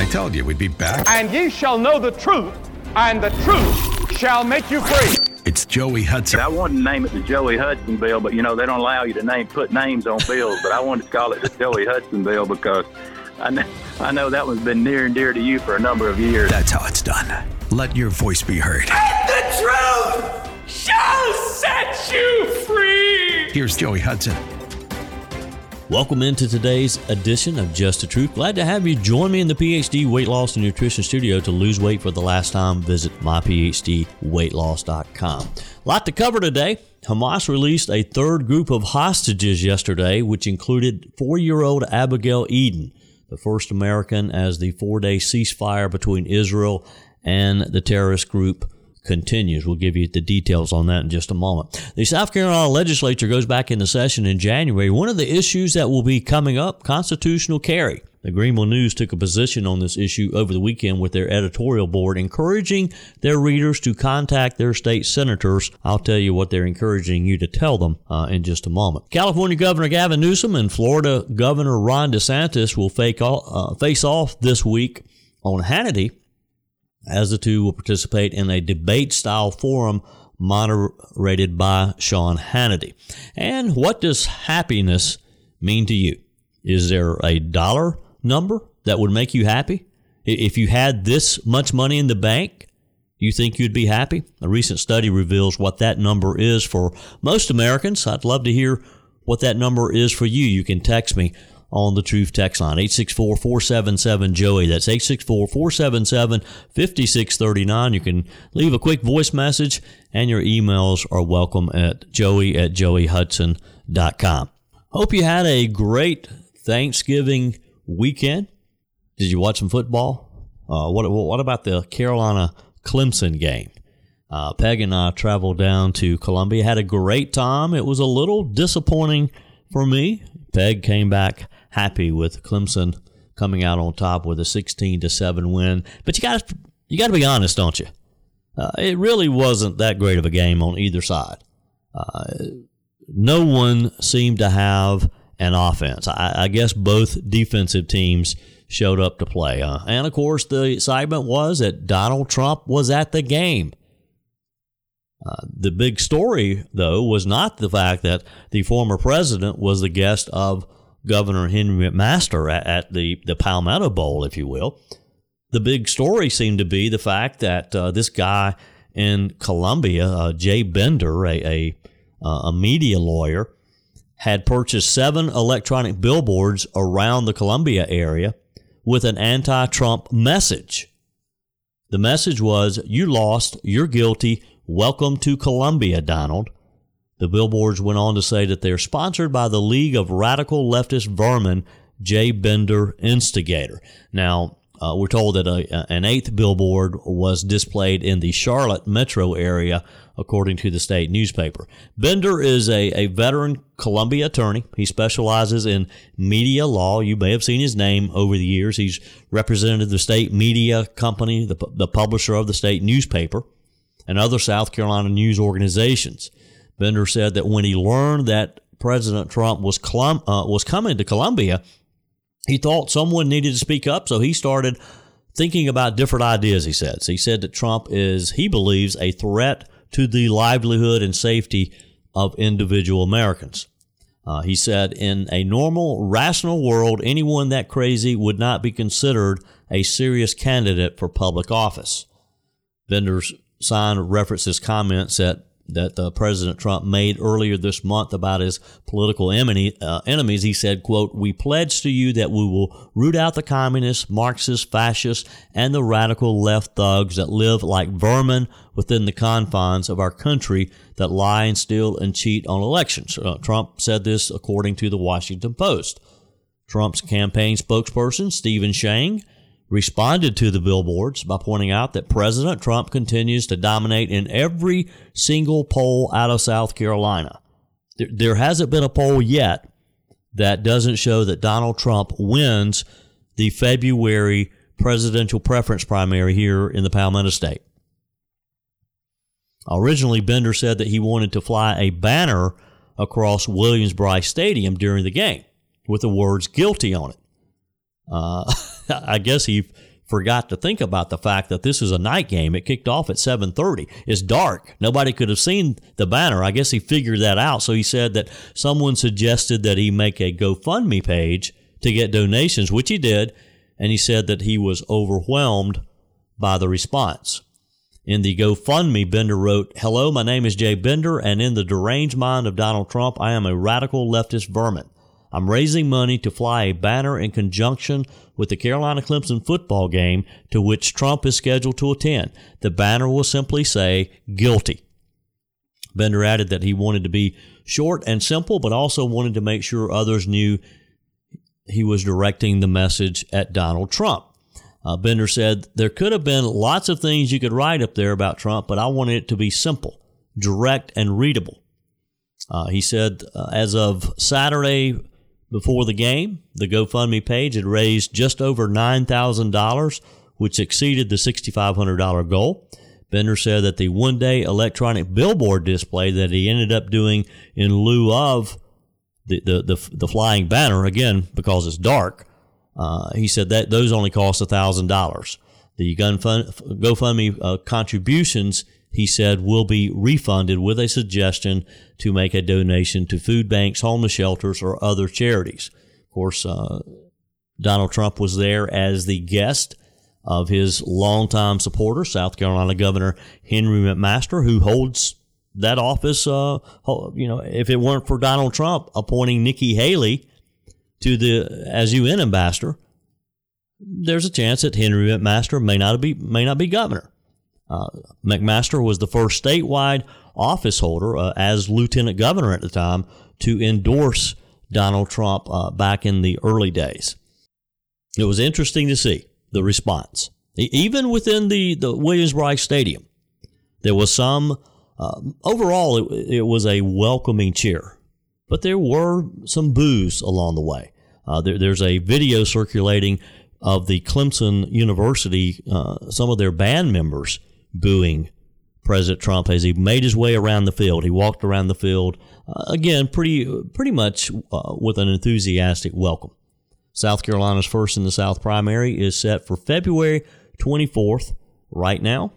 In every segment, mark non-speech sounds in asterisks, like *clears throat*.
I told you we'd be back. And ye shall know the truth, and the truth shall make you free. It's Joey Hudson. I wanted to name it the Joey Hudson Bill, but you know they don't allow you to name put names on bills. But I wanted to call it the Joey Hudson Bill because I know, I know that one's been near and dear to you for a number of years. That's how it's done. Let your voice be heard. And the truth shall set you free. Here's Joey Hudson. Welcome into today's edition of Just the Truth. Glad to have you join me in the PhD Weight Loss and Nutrition Studio to lose weight for the last time. Visit myphdweightloss.com. A lot to cover today. Hamas released a third group of hostages yesterday, which included four year old Abigail Edan, the first American as the four day ceasefire between Israel and the terrorist group continues. We'll give you the details on that in just a moment. The South Carolina legislature goes back into session in January. One of the issues that will be coming up, constitutional carry. The Greenville News took a position on this issue over the weekend with their editorial board, encouraging their readers to contact their state senators. I'll tell you what they're encouraging you to tell them uh, in just a moment. California Governor Gavin Newsom and Florida Governor Ron DeSantis will all, uh, face off this week on Hannity as the two will participate in a debate style forum moderated by Sean Hannity. And what does happiness mean to you? Is there a dollar number that would make you happy? If you had this much money in the bank, you think you'd be happy? A recent study reveals what that number is for most Americans. I'd love to hear what that number is for you. You can text me on the Truth text line, 864 477 Joey. That's 864 477 5639. You can leave a quick voice message, and your emails are welcome at joey at joeyhudson.com. Hope you had a great Thanksgiving weekend. Did you watch some football? Uh, what, what about the Carolina Clemson game? Uh, Peg and I traveled down to Columbia, had a great time. It was a little disappointing for me. Peg came back happy with Clemson coming out on top with a 16 to 7 win. But you got you got to be honest, don't you? Uh, it really wasn't that great of a game on either side. Uh, no one seemed to have an offense. I, I, guess both defensive teams showed up to play. Uh, and of course, the excitement was that Donald Trump was at the game. Uh, the big story, though, was not the fact that the former president was the guest of Governor Henry McMaster at, at the, the Palmetto Bowl, if you will. The big story seemed to be the fact that uh, this guy in Columbia, uh, Jay Bender, a, a, uh, a media lawyer, had purchased seven electronic billboards around the Columbia area with an anti Trump message. The message was, You lost, you're guilty, welcome to Columbia, Donald. The billboards went on to say that they're sponsored by the League of Radical Leftist Vermin, Jay Bender Instigator. Now, uh, we're told that a, an eighth billboard was displayed in the Charlotte metro area, according to the state newspaper. Bender is a, a veteran Columbia attorney. He specializes in media law. You may have seen his name over the years. He's represented the state media company, the, the publisher of the state newspaper, and other South Carolina news organizations. Bender said that when he learned that President Trump was Colum- uh, was coming to Columbia, he thought someone needed to speak up, so he started thinking about different ideas. He says he said that Trump is he believes a threat to the livelihood and safety of individual Americans. Uh, he said, in a normal, rational world, anyone that crazy would not be considered a serious candidate for public office. Bender's sign references comments that that uh, President Trump made earlier this month about his political enemy, uh, enemies. He said, quote, we pledge to you that we will root out the communists, Marxists, fascists, and the radical left thugs that live like vermin within the confines of our country that lie and steal and cheat on elections. Uh, Trump said this according to the Washington Post. Trump's campaign spokesperson, Steven Cheung, responded to the billboards by pointing out that President Trump continues to dominate in every single poll out of South Carolina. There, there hasn't been a poll yet that doesn't show that Donald Trump wins the February presidential preference primary here in the Palmetto State. Originally, Bender said that he wanted to fly a banner across Williams-Brice Stadium during the game with the words guilty on it. Uh, *laughs* I guess he forgot to think about the fact that this is a night game. It kicked off at 7:30. It's dark. Nobody could have seen the banner. I guess he figured that out. So he said that someone suggested that he make a GoFundMe page to get donations, which he did, and he said that he was overwhelmed by the response. In the GoFundMe, Bender wrote, Hello, my name is Jay Bender, and in the deranged mind of Donald Trump, I am a radical leftist vermin. I'm raising money to fly a banner in conjunction with the Carolina Clemson football game to which Trump is scheduled to attend. The banner will simply say, Guilty. Bender added that he wanted to be short and simple, but also wanted to make sure others knew he was directing the message at Donald Trump. Uh, Bender said, There could have been lots of things you could write up there about Trump, but I wanted it to be simple, direct, and readable. Uh, he said, uh, as of Saturday before the game, the GoFundMe page had raised just over $9,000, which exceeded the $6,500 goal. Bender said that the one day electronic billboard display that he ended up doing in lieu of the, the, the, the flying banner, again, because it's dark, uh, he said that those only cost $1,000. The GoFundMe uh, contributions, he said, will be refunded with a suggestion to make a donation to food banks, homeless shelters, or other charities. Of course, uh, Donald Trump was there as the guest of his longtime supporter, South Carolina Governor Henry McMaster, who holds that office. Uh, you know, if it weren't for Donald Trump appointing Nikki Haley to the as UN ambassador, there's a chance that Henry McMaster may not be may not be governor. Uh, McMaster was the first statewide office holder uh, as lieutenant governor at the time to endorse Donald Trump uh, back in the early days. It was interesting to see the response, even within the the Williams-Brice Stadium. There was some. Uh, overall, it, it was a welcoming cheer but there were some boos along the way. Uh, there, there's a video circulating of the Clemson University, uh, some of their band members booing President Trump as he made his way around the field. He walked around the field uh, again, pretty pretty much uh, with an enthusiastic welcome. South Carolina's first in the South primary is set for February 24th. Right now,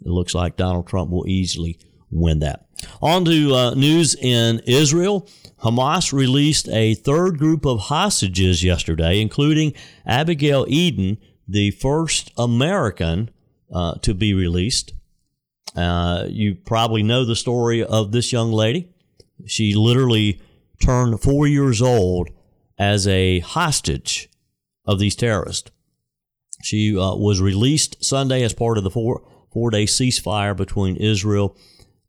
it looks like Donald Trump will easily win that. On to uh, news in Israel. Hamas released a third group of hostages yesterday, including Abigail Edan, the first American uh, to be released. Uh, you probably know the story of this young lady. She literally turned four years old as a hostage of these terrorists. She uh, was released Sunday as part of the four four day ceasefire between Israel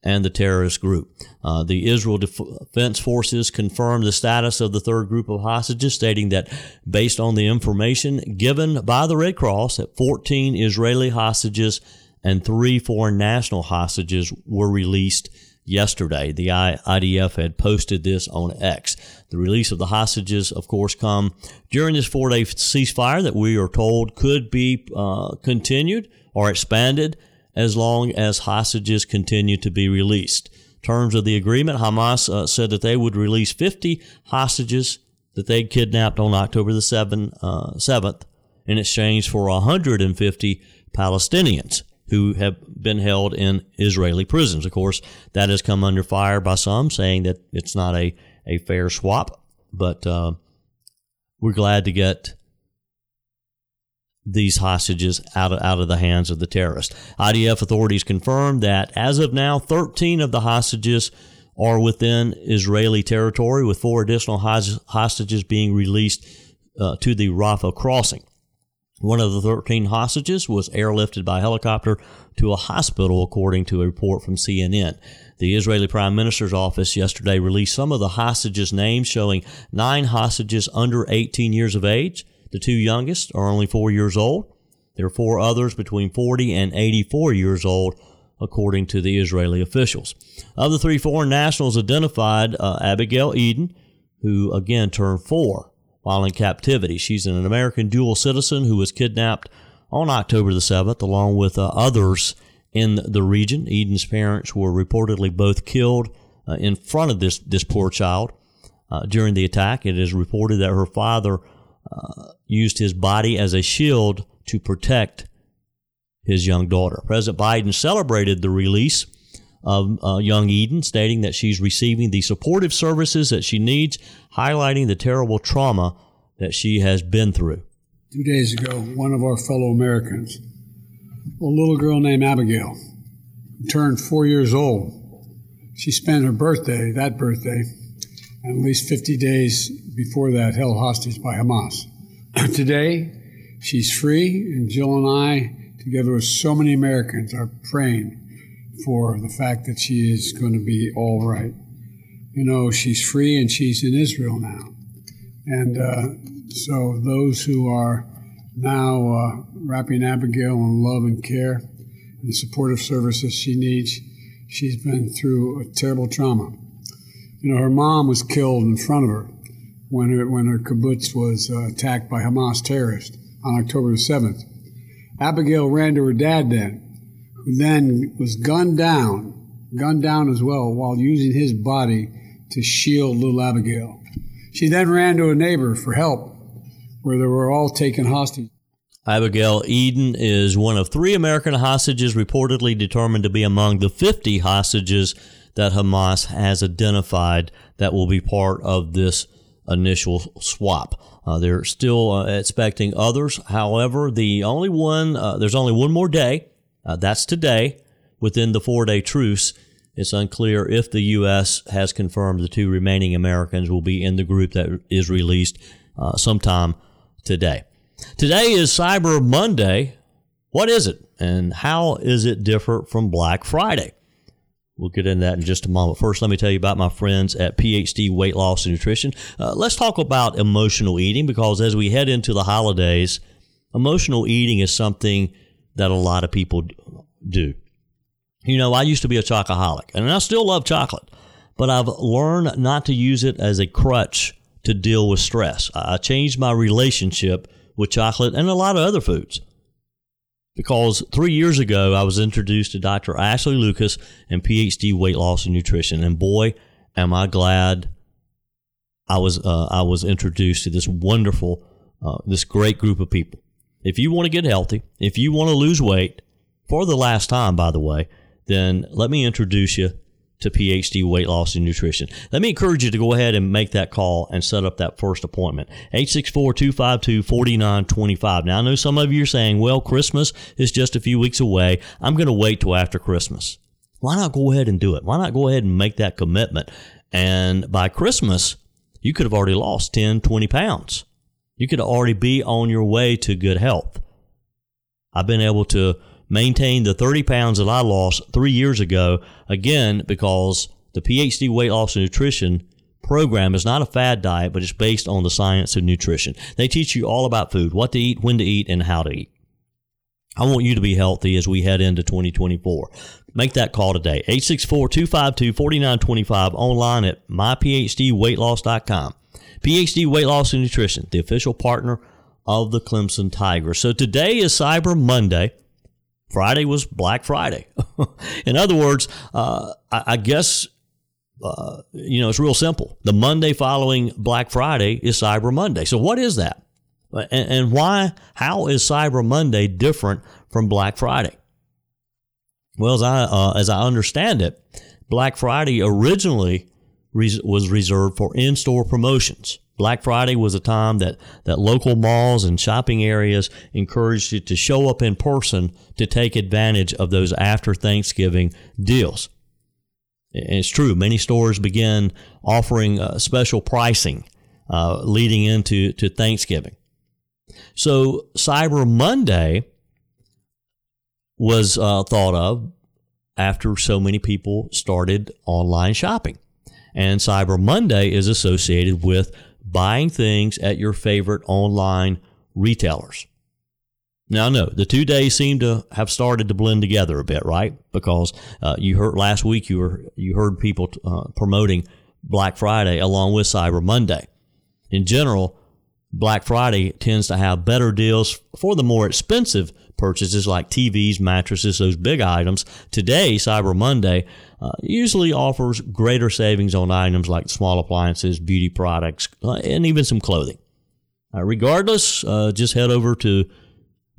and the terrorist group. Uh, the Israel Defense Forces confirmed the status of the third group of hostages, stating that based on the information given by the Red Cross, that 14 Israeli hostages and three foreign national hostages were released yesterday. The IDF had posted this on X. The release of the hostages, of course, come during this four-day ceasefire that we are told could be uh, continued or expanded as long as hostages continue to be released. Terms of the agreement Hamas uh, said that they would release 50 hostages that they kidnapped on October the 7, uh, 7th in exchange for 150 Palestinians who have been held in Israeli prisons. Of course, that has come under fire by some, saying that it's not a, a fair swap, but uh, we're glad to get these hostages out of, out of the hands of the terrorists. IDF authorities confirmed that as of now, 13 of the hostages are within Israeli territory, with four additional hostages being released uh, to the Rafah crossing. One of the 13 hostages was airlifted by helicopter to a hospital, according to a report from CNN. The Israeli Prime Minister's office yesterday released some of the hostages' names, showing nine hostages under 18 years of age. The two youngest are only four years old. There are four others between 40 and 84 years old, according to the Israeli officials. Of the three foreign nationals identified, uh, Abigail Edan, who again turned four while in captivity. She's an American dual citizen who was kidnapped on October the 7th, along with uh, others in the region. Edan's parents were reportedly both killed uh, in front of this, this poor child uh, during the attack. It is reported that her father uh, used his body as a shield to protect his young daughter. President Biden celebrated the release of uh, young Edan, stating that she's receiving the supportive services that she needs, highlighting the terrible trauma that she has been through. Two days ago, one of our fellow Americans, a little girl named Abigail, turned four years old. She spent her birthday, that birthday, and at least 50 days before that, held hostage by Hamas. *clears throat* Today, she's free, and Jill and I, together with so many Americans, are praying for the fact that she is going to be all right. You know, she's free and she's in Israel now. And uh, so those who are now uh, wrapping Abigail in love and care and the supportive services she needs, she's been through a terrible trauma. You know, her mom was killed in front of her when her, when her kibbutz was uh, attacked by Hamas terrorists on October the 7th. Abigail ran to her dad then, who then was gunned down, gunned down as well, while using his body to shield little Abigail. She then ran to a neighbor for help, where they were all taken hostage. Abigail Edan is one of three American hostages reportedly determined to be among the 50 hostages that Hamas has identified that will be part of this initial swap. Uh, they're still uh, expecting others. However, the only one, uh, there's only one more day uh, that's today within the four day truce. It's unclear if the U.S. has confirmed the two remaining Americans will be in the group that is released uh, sometime today. Today is Cyber Monday. What is it, and how is it different from Black Friday? We'll get into that in just a moment. First, let me tell you about my friends at PhD Weight Loss and Nutrition. Uh, let's talk about emotional eating because as we head into the holidays, emotional eating is something that a lot of people do. You know, I used to be a chocoholic, and I still love chocolate, but I've learned not to use it as a crutch to deal with stress. I changed my relationship with chocolate and a lot of other foods. Because three years ago, I was introduced to Dr. Ashley Lucas and PhD Weight Loss and Nutrition, and boy, am I glad I was uh, I was introduced to this wonderful, uh, this great group of people. If you want to get healthy, if you want to lose weight, for the last time, by the way, then let me introduce you to PhD Weight Loss and Nutrition. Let me encourage you to go ahead and make that call and set up that first appointment. 864-252-4925. Now, I know some of you are saying, well, Christmas is just a few weeks away. I'm going to wait till after Christmas. Why not go ahead and do it? Why not go ahead and make that commitment? And by Christmas, you could have already lost 10, 20 pounds you could already be on your way to good health. I've been able to maintain the 30 pounds that I lost three years ago, again, because the PhD Weight Loss and Nutrition program is not a fad diet, but it's based on the science of nutrition. They teach you all about food, what to eat, when to eat, and how to eat. I want you to be healthy as we head into 2024. Make that call today. 864 252 4925 online at myphdweightloss.com. PhD Weight Loss and Nutrition, the official partner of the Clemson Tigers. So today is Cyber Monday. Friday was Black Friday. *laughs* In other words, uh, I, I, guess uh, you know it's real simple. The Monday following Black Friday is Cyber Monday. So what is that, and, and why? How is Cyber Monday different from Black Friday? Well, as I uh, as I understand it, Black Friday originally was reserved for in-store promotions. Black Friday was a time that, that local malls and shopping areas encouraged you to show up in person to take advantage of those after Thanksgiving deals. And it's true, many stores began offering uh, special pricing uh, leading into to Thanksgiving. So Cyber Monday was uh, thought of after so many people started online shopping. And Cyber Monday is associated with buying things at your favorite online retailers. Now, no, the two days seem to have started to blend together a bit, right? Because uh, you heard last week you were you heard people uh, promoting Black Friday along with Cyber Monday. In general, Black Friday tends to have better deals for the more expensive purchases like TVs, mattresses, those big items. Today, Cyber Monday uh, usually offers greater savings on items like small appliances, beauty products, uh, and even some clothing. Uh, regardless, uh, just head over to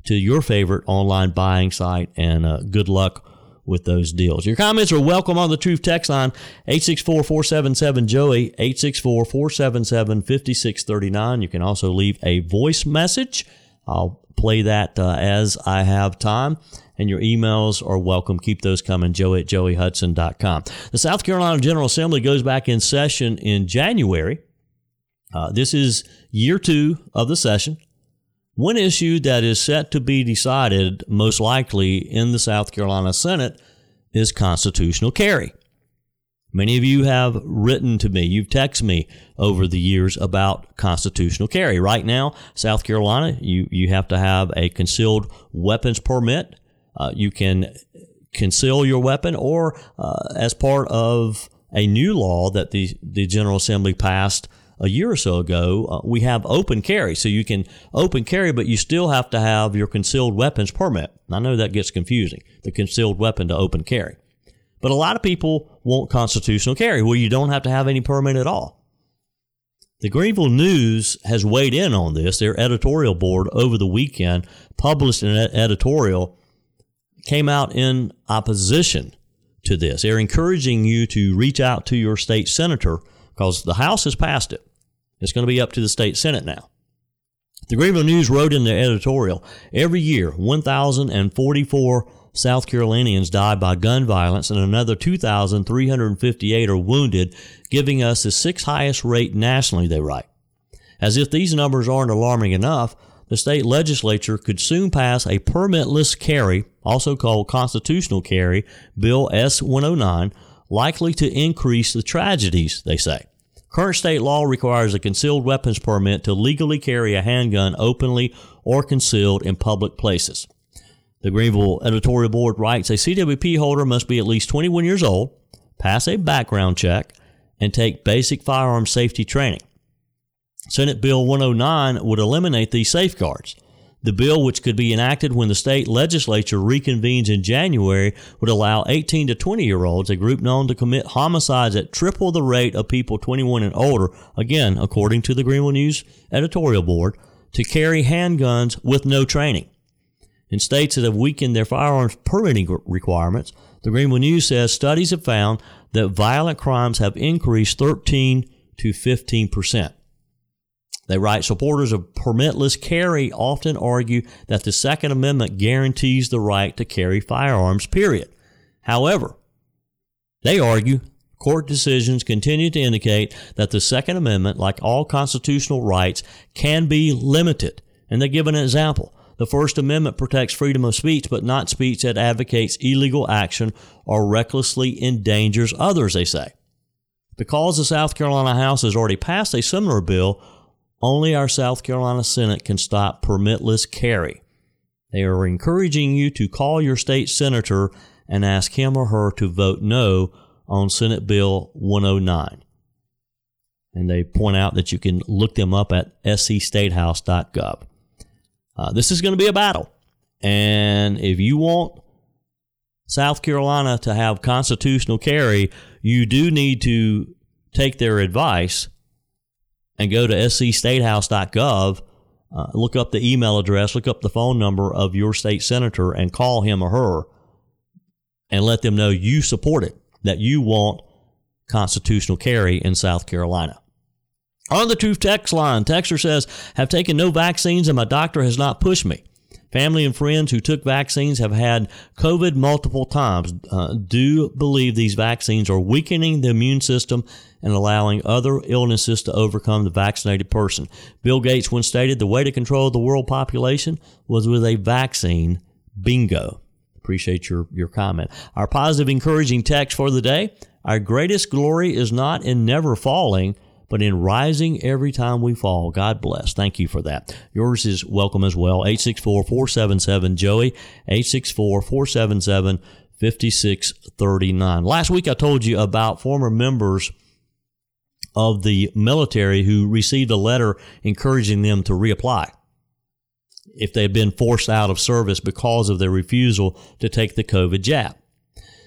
to your favorite online buying site. And uh, good luck with those deals. Your comments are welcome on the Truth text line 864 477 Joey, 864 477 5639. You can also leave a voice message. I'll play that uh, as I have time. And your emails are welcome. Keep those coming, joey at joeyhudson.com. The South Carolina General Assembly goes back in session in January. Uh, this is year two of the session. One issue that is set to be decided most likely in the South Carolina Senate is constitutional carry. Many of you have written to me, you've texted me over the years about constitutional carry. Right now, South Carolina, you, you have to have a concealed weapons permit. Uh, you can conceal your weapon, or uh, as part of a new law that the, the General Assembly passed a year or so ago, uh, we have open carry. So you can open carry, but you still have to have your concealed weapons permit. I know that gets confusing, the concealed weapon to open carry. But a lot of people want constitutional carry where you don't have to have any permit at all. The Greenville News has weighed in on this. Their editorial board over the weekend published an editorial, came out in opposition to this. They're encouraging you to reach out to your state senator because the House has passed it. It's going to be up to the state Senate now. The Greenville News wrote in their editorial every year 1,044 South Carolinians die by gun violence and another 2,358 are wounded, giving us the sixth highest rate nationally, they write. As if these numbers aren't alarming enough, the state legislature could soon pass a permitless carry, also called constitutional carry, Bill S 109, likely to increase the tragedies, they say. Current state law requires a concealed weapons permit to legally carry a handgun openly or concealed in public places. The Greenville editorial board writes a CWP holder must be at least 21 years old, pass a background check, and take basic firearm safety training. Senate Bill 109 would eliminate these safeguards. The bill, which could be enacted when the state legislature reconvenes in January, would allow 18 to 20 year olds, a group known to commit homicides at triple the rate of people 21 and older, again, according to the Greenville News editorial board, to carry handguns with no training. In states that have weakened their firearms permitting requirements, the Greenville News says studies have found that violent crimes have increased 13 to 15 percent. They write supporters of permitless carry often argue that the Second Amendment guarantees the right to carry firearms, period. However, they argue court decisions continue to indicate that the Second Amendment, like all constitutional rights, can be limited. And they give an example. The First Amendment protects freedom of speech, but not speech that advocates illegal action or recklessly endangers others, they say. Because the South Carolina House has already passed a similar bill, only our South Carolina Senate can stop permitless carry. They are encouraging you to call your state senator and ask him or her to vote no on Senate Bill 109. And they point out that you can look them up at scstatehouse.gov. Uh, this is going to be a battle. And if you want South Carolina to have constitutional carry, you do need to take their advice and go to scstatehouse.gov, uh, look up the email address, look up the phone number of your state senator, and call him or her and let them know you support it, that you want constitutional carry in South Carolina. On the Truth text line, Texter says, Have taken no vaccines and my doctor has not pushed me. Family and friends who took vaccines have had COVID multiple times. Uh, do believe these vaccines are weakening the immune system and allowing other illnesses to overcome the vaccinated person. Bill Gates once stated the way to control the world population was with a vaccine. Bingo. Appreciate your, your comment. Our positive, encouraging text for the day. Our greatest glory is not in never falling, but in rising every time we fall. God bless. Thank you for that. Yours is welcome as well. 864 477 Joey, 864 477 5639. Last week I told you about former members of the military who received a letter encouraging them to reapply if they had been forced out of service because of their refusal to take the COVID jab.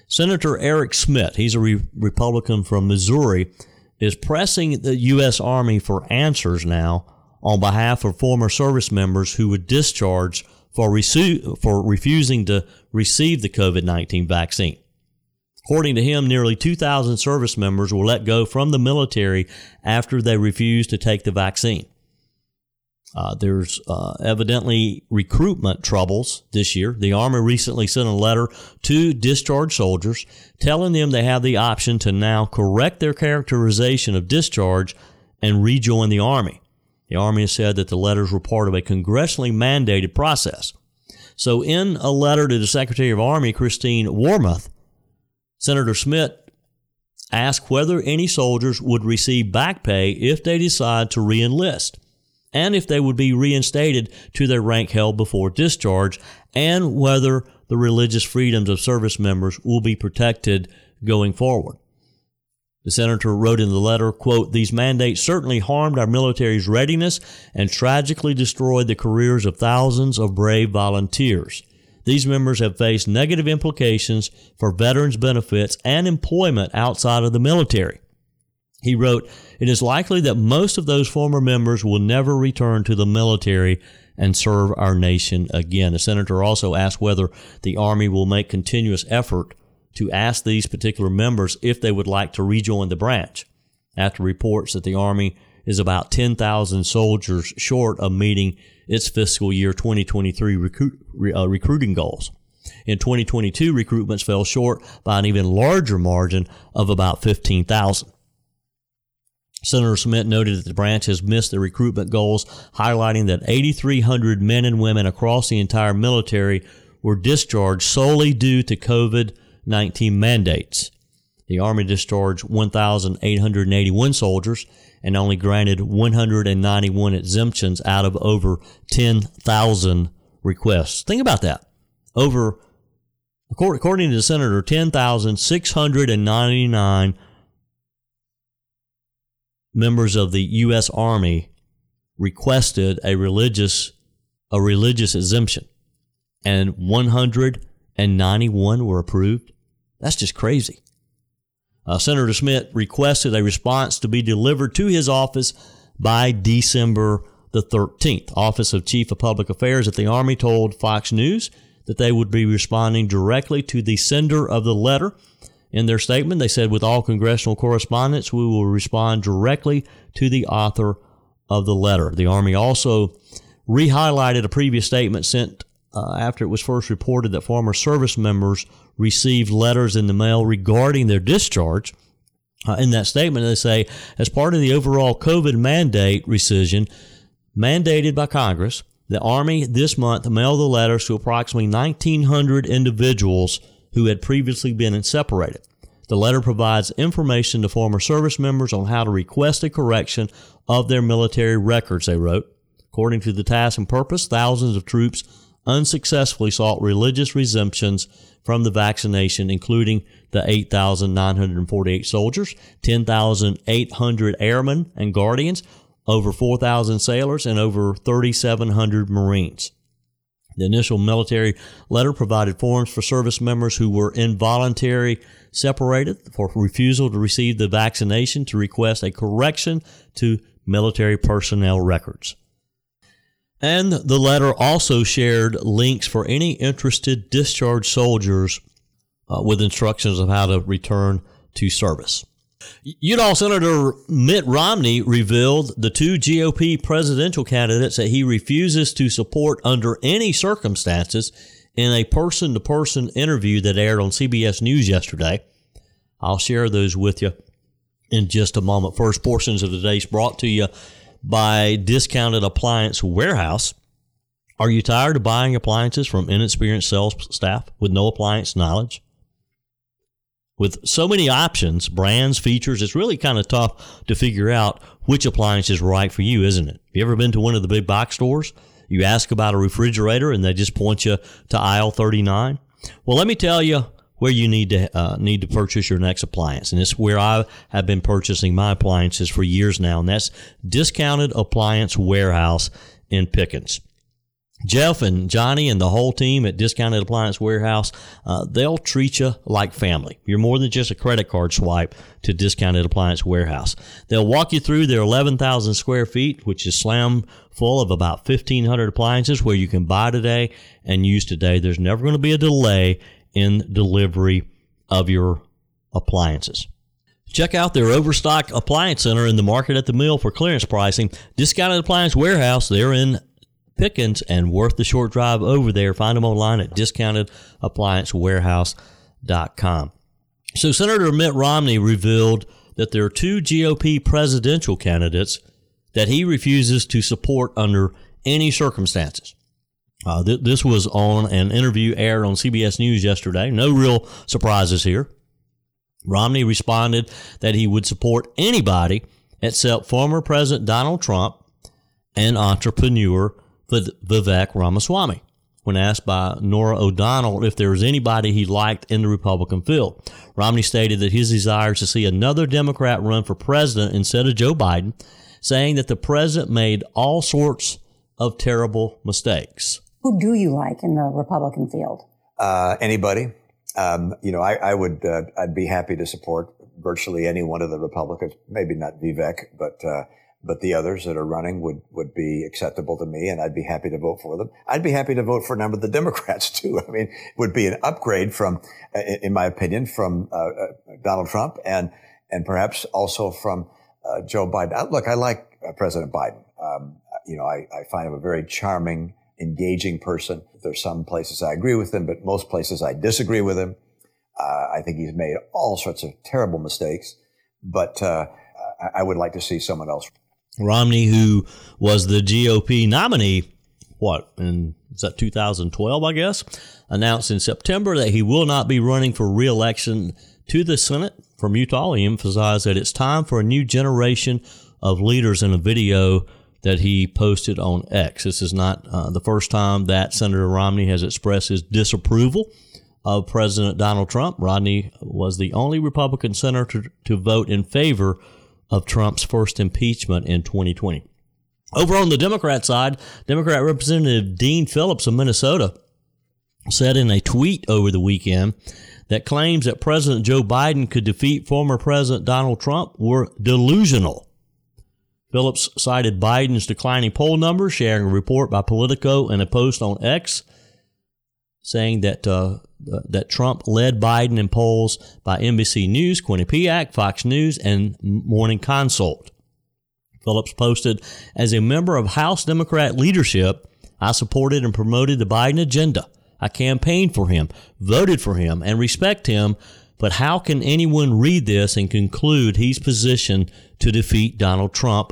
Senator Eric Schmitt, he's a re- Republican from Missouri, is pressing the U.S. Army for answers now on behalf of former service members who were discharged for, resu- for refusing to receive the COVID 19 vaccine. According to him, nearly 2,000 service members were let go from the military after they refused to take the vaccine. Uh, there's uh, evidently recruitment troubles this year. The Army recently sent a letter to discharged soldiers telling them they have the option to now correct their characterization of discharge and rejoin the Army. The Army has said that the letters were part of a congressionally mandated process. So, in a letter to the Secretary of Army, Christine Wormuth, Senator Schmitt asked whether any soldiers would receive back pay if they decide to reenlist and if they would be reinstated to their rank held before discharge, and whether the religious freedoms of service members will be protected going forward. The senator wrote in the letter, quote, These mandates certainly harmed our military's readiness and tragically destroyed the careers of thousands of brave volunteers. These members have faced negative implications for veterans' benefits and employment outside of the military. He wrote, It is likely that most of those former members will never return to the military and serve our nation again. The senator also asked whether the Army will make continuous effort to ask these particular members if they would like to rejoin the branch after reports that the Army is about 10,000 soldiers short of meeting its fiscal year 2023 recruit, uh, recruiting goals. In 2022, recruitments fell short by an even larger margin of about 15,000. Senator Schmitt noted that the branch has missed the recruitment goals, highlighting that 8,300 men and women across the entire military were discharged solely due to COVID 19 mandates. The Army discharged 1,881 soldiers and only granted 191 exemptions out of over 10,000 requests. Think about that. Over, according to the senator, 10,699 members of the U.S. Army requested a religious a religious exemption, and 191 were approved. That's just crazy. Uh, Senator Schmitt requested a response to be delivered to his office by December the 13th. Office of Chief of Public Affairs at the Army told Fox News that they would be responding directly to the sender of the letter in their statement, they said, with all congressional correspondence, we will respond directly to the author of the letter. The Army also re highlighted a previous statement sent uh, after it was first reported that former service members received letters in the mail regarding their discharge. Uh, in that statement, they say, as part of the overall COVID mandate rescission mandated by Congress, the Army this month mailed the letters to approximately 1,900 individuals who had previously been separated. The letter provides information to former service members on how to request a correction of their military records, they wrote. According to the task and purpose, thousands of troops unsuccessfully sought religious exemptions from the vaccination, including the 8,948 soldiers, 10,800 airmen and guardians, over 4,000 sailors, and over 3,700 Marines. The initial military letter provided forms for service members who were involuntary separated for refusal to receive the vaccination to request a correction to military personnel records. And the letter also shared links for any interested discharged soldiers uh, with instructions of how to return to service. Utah Senator Mitt Romney revealed the two GOP presidential candidates that he refuses to support under any circumstances in a person to person interview that aired on CBS News yesterday. I'll share those with you in just a moment. First portions of the day brought to you by Discounted Appliance Warehouse. Are you tired of buying appliances from inexperienced sales staff with no appliance knowledge? With so many options, brands, features, it's really kind of tough to figure out which appliance is right for you, isn't it? Have you ever been to one of the big box stores? You ask about a refrigerator and they just point you to aisle 39. Well, let me tell you where you need to uh, need to purchase your next appliance, and it's where I have been purchasing my appliances for years now, and that's Discounted Appliance Warehouse in Pickens. Jeff and Johnny and the whole team at Discounted Appliance Warehouse, uh, they'll treat you like family. You're more than just a credit card swipe to Discounted Appliance Warehouse. They'll walk you through their 11,000 square feet, which is slam full of about 1,500 appliances where you can buy today and use today. There's never going to be a delay in delivery of your appliances. Check out their Overstock Appliance Center in the market at the mill for clearance pricing. Discounted Appliance Warehouse, they're in Pickens and worth the short drive over there. Find them online at discountedappliancewarehouse.com. So Senator Mitt Romney revealed that there are two GOP presidential candidates that he refuses to support under any circumstances. Uh, th- this was on an interview aired on CBS News yesterday. No real surprises here. Romney responded that he would support anybody except former President Donald Trump and entrepreneur Vivek Ramaswamy. When asked by Norah O'Donnell if there was anybody he liked in the Republican field, Romney stated that his desire is to see another Democrat run for president instead of Joe Biden, saying that the president made all sorts of terrible mistakes. Who do you like in the Republican field? Uh, anybody. Um, you know, I, I would, uh, I'd be happy to support virtually any one of the Republicans. Maybe not Vivek, but uh, but the others that are running would would be acceptable to me, and I'd be happy to vote for them. I'd be happy to vote for a number of the *laughs* Democrats too. I mean, it would be an upgrade from, uh, in my opinion, from uh, uh, Donald Trump and and perhaps also from uh, Joe Biden. Look, I like President Biden. Um, you know, I, I find him a very charming engaging person. There's some places I agree with him, but most places I disagree with him. Uh, I think he's made all sorts of terrible mistakes, but uh, I would like to see someone else. Romney, who was the GOP nominee, what, in is that 2012, I guess, announced in September that he will not be running for reelection to the Senate from Utah. He emphasized that it's time for a new generation of leaders in a video that he posted on X. This is not uh, the first time that Senator Romney has expressed his disapproval of President Donald Trump. Romney was the only Republican senator to, to vote in favor of Trump's first impeachment in 2020. Over on the Democrat side, Democrat Representative Dean Phillips of Minnesota said in a tweet over the weekend that claims that President Joe Biden could defeat former President Donald Trump were delusional. Phillips cited Biden's declining poll numbers, sharing a report by Politico and a post on X saying that uh, that Trump led Biden in polls by NBC News, Quinnipiac, Fox News, and Morning Consult. Phillips posted, as a member of House Democrat leadership, I supported and promoted the Biden agenda. I campaigned for him, voted for him, and respect him. But how can anyone read this and conclude he's positioned to defeat Donald Trump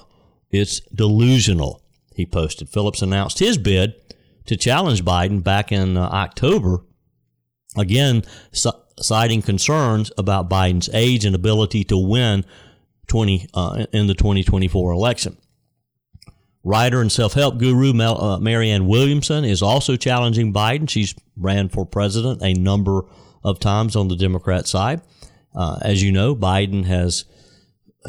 it's delusional, he posted. Phillips announced his bid to challenge Biden back in uh, October, again, citing concerns about Biden's age and ability to win 20 uh, in the 2024 election. Writer and self help guru Mel, uh, Marianne Williamson is also challenging Biden. She's ran for president a number of times on the Democrat side. Uh, as you know, Biden has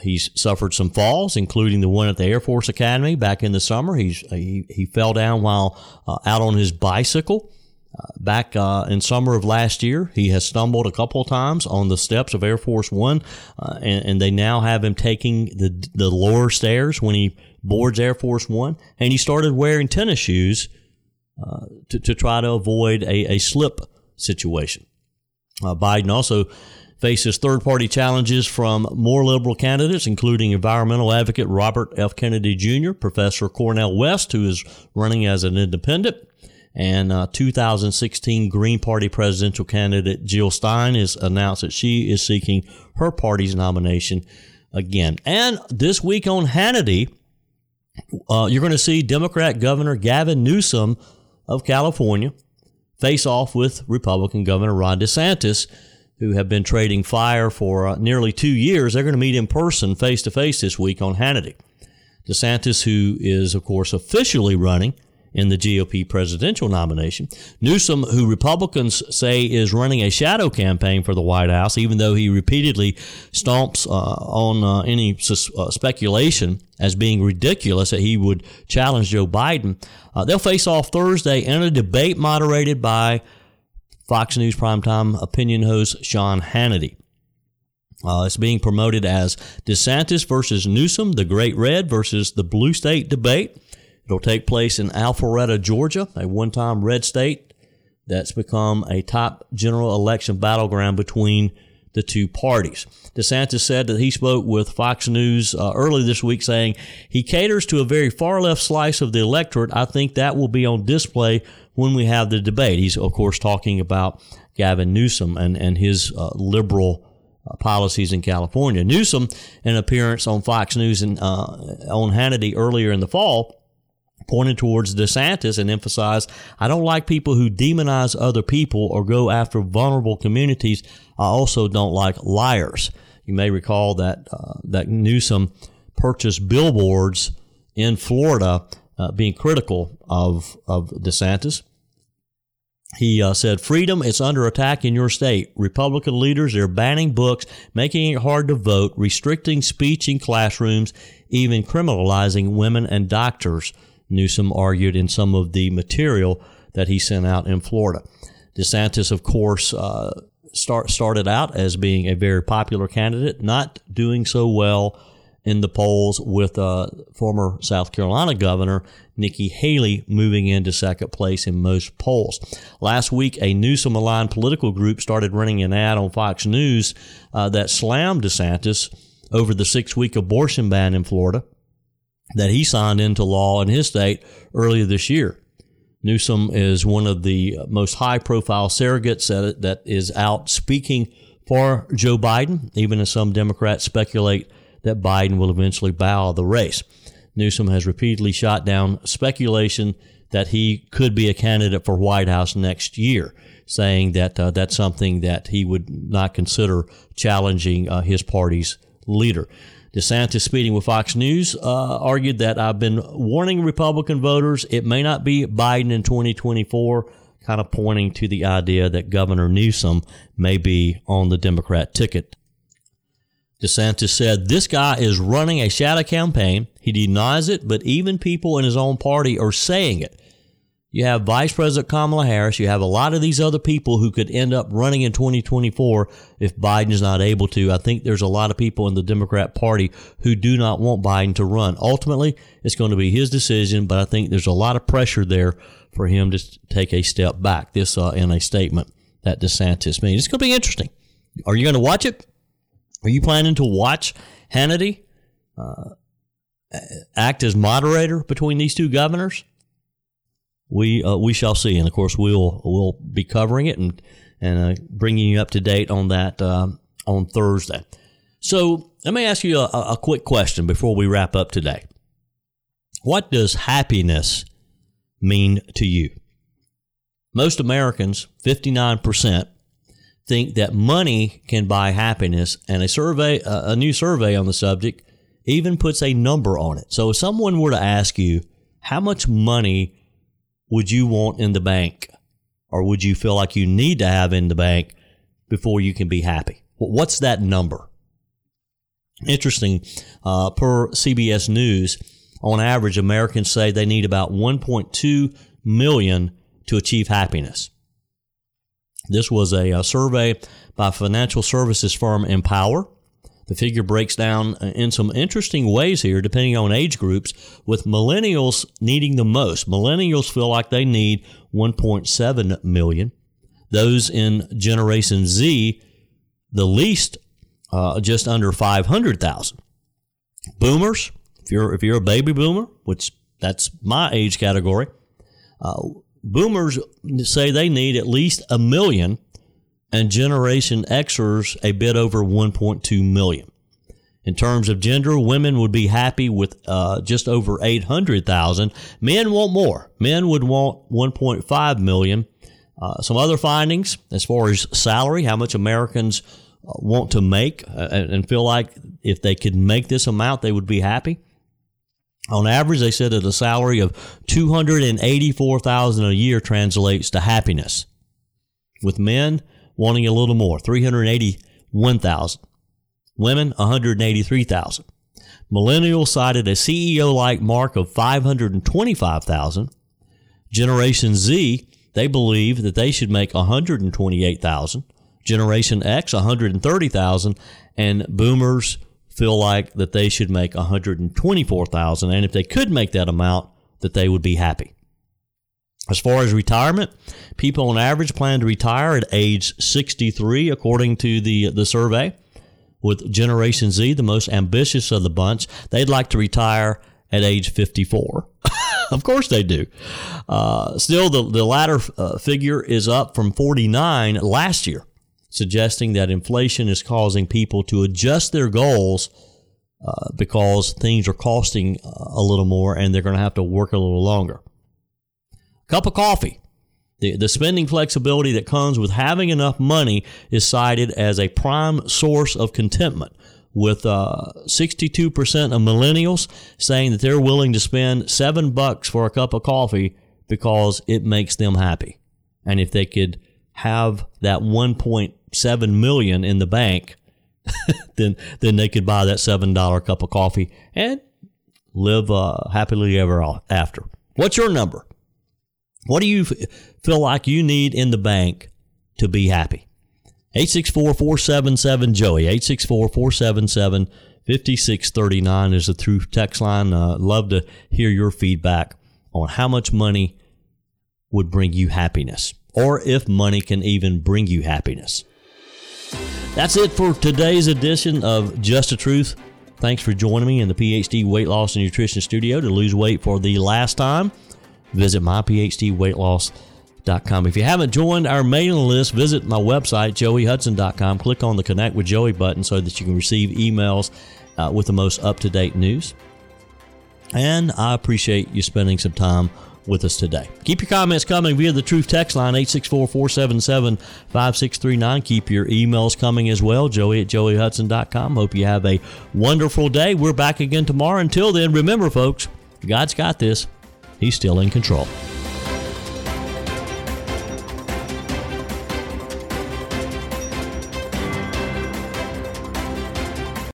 he's suffered some falls, including the one at the Air Force Academy back in the summer. He's he, he fell down while uh, out on his bicycle. Uh, back uh, in summer of last year, he has stumbled a couple of times on the steps of Air Force One, uh, and, and, they now have him taking the the lower stairs when he boards Air Force One, and he started wearing tennis shoes uh, to, to try to avoid a, a slip situation. Uh, Biden also faces third party challenges from more liberal candidates, including environmental advocate Robert F. Kennedy Jr., Professor Cornel West, who is running as an independent, and uh, 2016 Green Party presidential candidate Jill Stein has announced that she is seeking her party's nomination again. And this week on Hannity, uh, you're going to see Democrat Governor Gavin Newsom of California face off with Republican Governor Ron DeSantis who have been trading fire for uh, nearly two years, they're going to meet in person, face to face this week on Hannity. DeSantis, who is, of course, officially running in the GOP presidential nomination. Newsom, who Republicans say is running a shadow campaign for the White House, even though he repeatedly stomps uh, on uh, any sus- uh, speculation as being ridiculous that he would challenge Joe Biden, uh, they'll face off Thursday in a debate moderated by Fox News primetime opinion host Sean Hannity. Uh, it's being promoted as DeSantis versus Newsom, the Great Red versus the Blue State debate. It'll take place in Alpharetta, Georgia, a one time red state that's become a top general election battleground between the two parties. DeSantis said that he spoke with Fox News uh, early this week saying he caters to a very far left slice of the electorate. I think that will be on display when we have the debate. He's, of course, talking about Gavin Newsom and, and his uh, liberal uh, policies in California. Newsom, an appearance on Fox News and uh, on Hannity earlier in the fall, pointed towards DeSantis and emphasized, I don't like people who demonize other people or go after vulnerable communities. I also don't like liars. You may recall that uh, that Newsom purchased billboards in Florida, uh, being critical of of DeSantis. He uh, said, Freedom is under attack in your state. Republican leaders are banning books, making it hard to vote, restricting speech in classrooms, even criminalizing women and doctors. Newsom argued in some of the material that he sent out in Florida. DeSantis, of course, uh, start, started out as being a very popular candidate, not doing so well in the polls with uh, former South Carolina Governor Nikki Haley moving into second place in most polls. Last week, a Newsom aligned political group started running an ad on Fox News uh, that slammed DeSantis over the six week abortion ban in Florida that he signed into law in his state earlier this year. Newsom is one of the most high profile surrogates that, that is out speaking for Joe Biden, even as some Democrats speculate that Biden will eventually bow the race. Newsom has repeatedly shot down speculation that he could be a candidate for White House next year, saying that uh, that's something that he would not consider challenging uh, his party's leader. DeSantis, speaking with Fox News, uh, argued that I've been warning Republican voters it may not be Biden in 2024, kind of pointing to the idea that Governor Newsom may be on the Democrat ticket. DeSantis said, This guy is running a shadow campaign. He denies it, but even people in his own party are saying it. You have Vice President Kamala Harris. You have a lot of these other people who could end up running in 2024 if Biden is not able to. I think there's a lot of people in the Democrat Party who do not want Biden to run. Ultimately, it's going to be his decision, but I think there's a lot of pressure there for him to take a step back. This uh, in a statement that DeSantis made. It's going to be interesting. Are you going to watch it? Are you planning to watch Hannity uh, act as moderator between these two governors? We uh, we shall see, and of course we'll we'll be covering it and and uh, bringing you up to date on that uh, on Thursday. So let me ask you a, a quick question before we wrap up today. What does happiness mean to you? Most Americans, fifty nine percent, think that money can buy happiness, and a survey, a new survey on the subject, even puts a number on it. So if someone were to ask you how much money would you want in the bank or would you feel like you need to have in the bank before you can be happy? What's that number? Interesting, uh, per CBS News, on average, Americans say they need about 1.2 million to achieve happiness. This was a, a survey by financial services firm Empower. The figure breaks down in some interesting ways here, depending on age groups, with millennials needing the most. Millennials feel like they need 1.7 million. Those in Generation Z, the least, uh, just under 500,000. Boomers, if you're if you're a baby boomer, which that's my age category, uh, boomers say they need at least a million and Generation Xers a bit over 1.2 million. In terms of gender, women would be happy with uh, just over 800,000. Men want more. Men would want 1.5 million. Uh, some other findings as far as salary, how much Americans uh, want to make uh, and feel like if they could make this amount, they would be happy. On average, they said that a salary of 284,000 a year translates to happiness. With men wanting a little more, 381,000. Women, 183,000. Millennials cited a CEO like mark of 525,000. Generation Z, they believe that they should make 128,000. Generation X, 130,000. And boomers feel like that they should make 124,000 and if they could make that amount that they would be happy. As far as retirement, people on average plan to retire at age 63 according to the the survey. With Generation Z, the most ambitious of the bunch, they'd like to retire at age 54. *laughs* of course they do. Uh, still, the, the latter uh, figure is up from 49 last year suggesting that inflation is causing people to adjust their goals uh, because things are costing a little more and they're going to have to work a little longer. Cup of coffee. The, the spending flexibility that comes with having enough money is cited as a prime source of contentment, with uh, 62% of millennials saying that they're willing to spend seven bucks for a cup of coffee because it makes them happy. And if they could have that 1.7 million in the bank, *laughs* then then they could buy that seven dollar cup of coffee and live uh, happily ever after. What's your number? What do you feel like you need in the bank to be happy? 864 Joey. 864 477 5639 is the through text line. Uh, love to hear your feedback on how much money would bring you happiness or if money can even bring you happiness. That's it for today's edition of Just the Truth. Thanks for joining me in the PhD Weight Loss and Nutrition Studio to lose weight for the last time. Visit myphdweightloss.com. If you haven't joined our mailing list, visit my website, joeyhudson.com. Click on the Connect with Joey button so that you can receive emails uh, with the most up to date news. And I appreciate you spending some time with us today. Keep your comments coming via the Truth text line, 864 477 5639. Keep your emails coming as well, joey at joeyhudson.com. Hope you have a wonderful day. We're back again tomorrow. Until then, remember, folks, God's got this, He's still in control.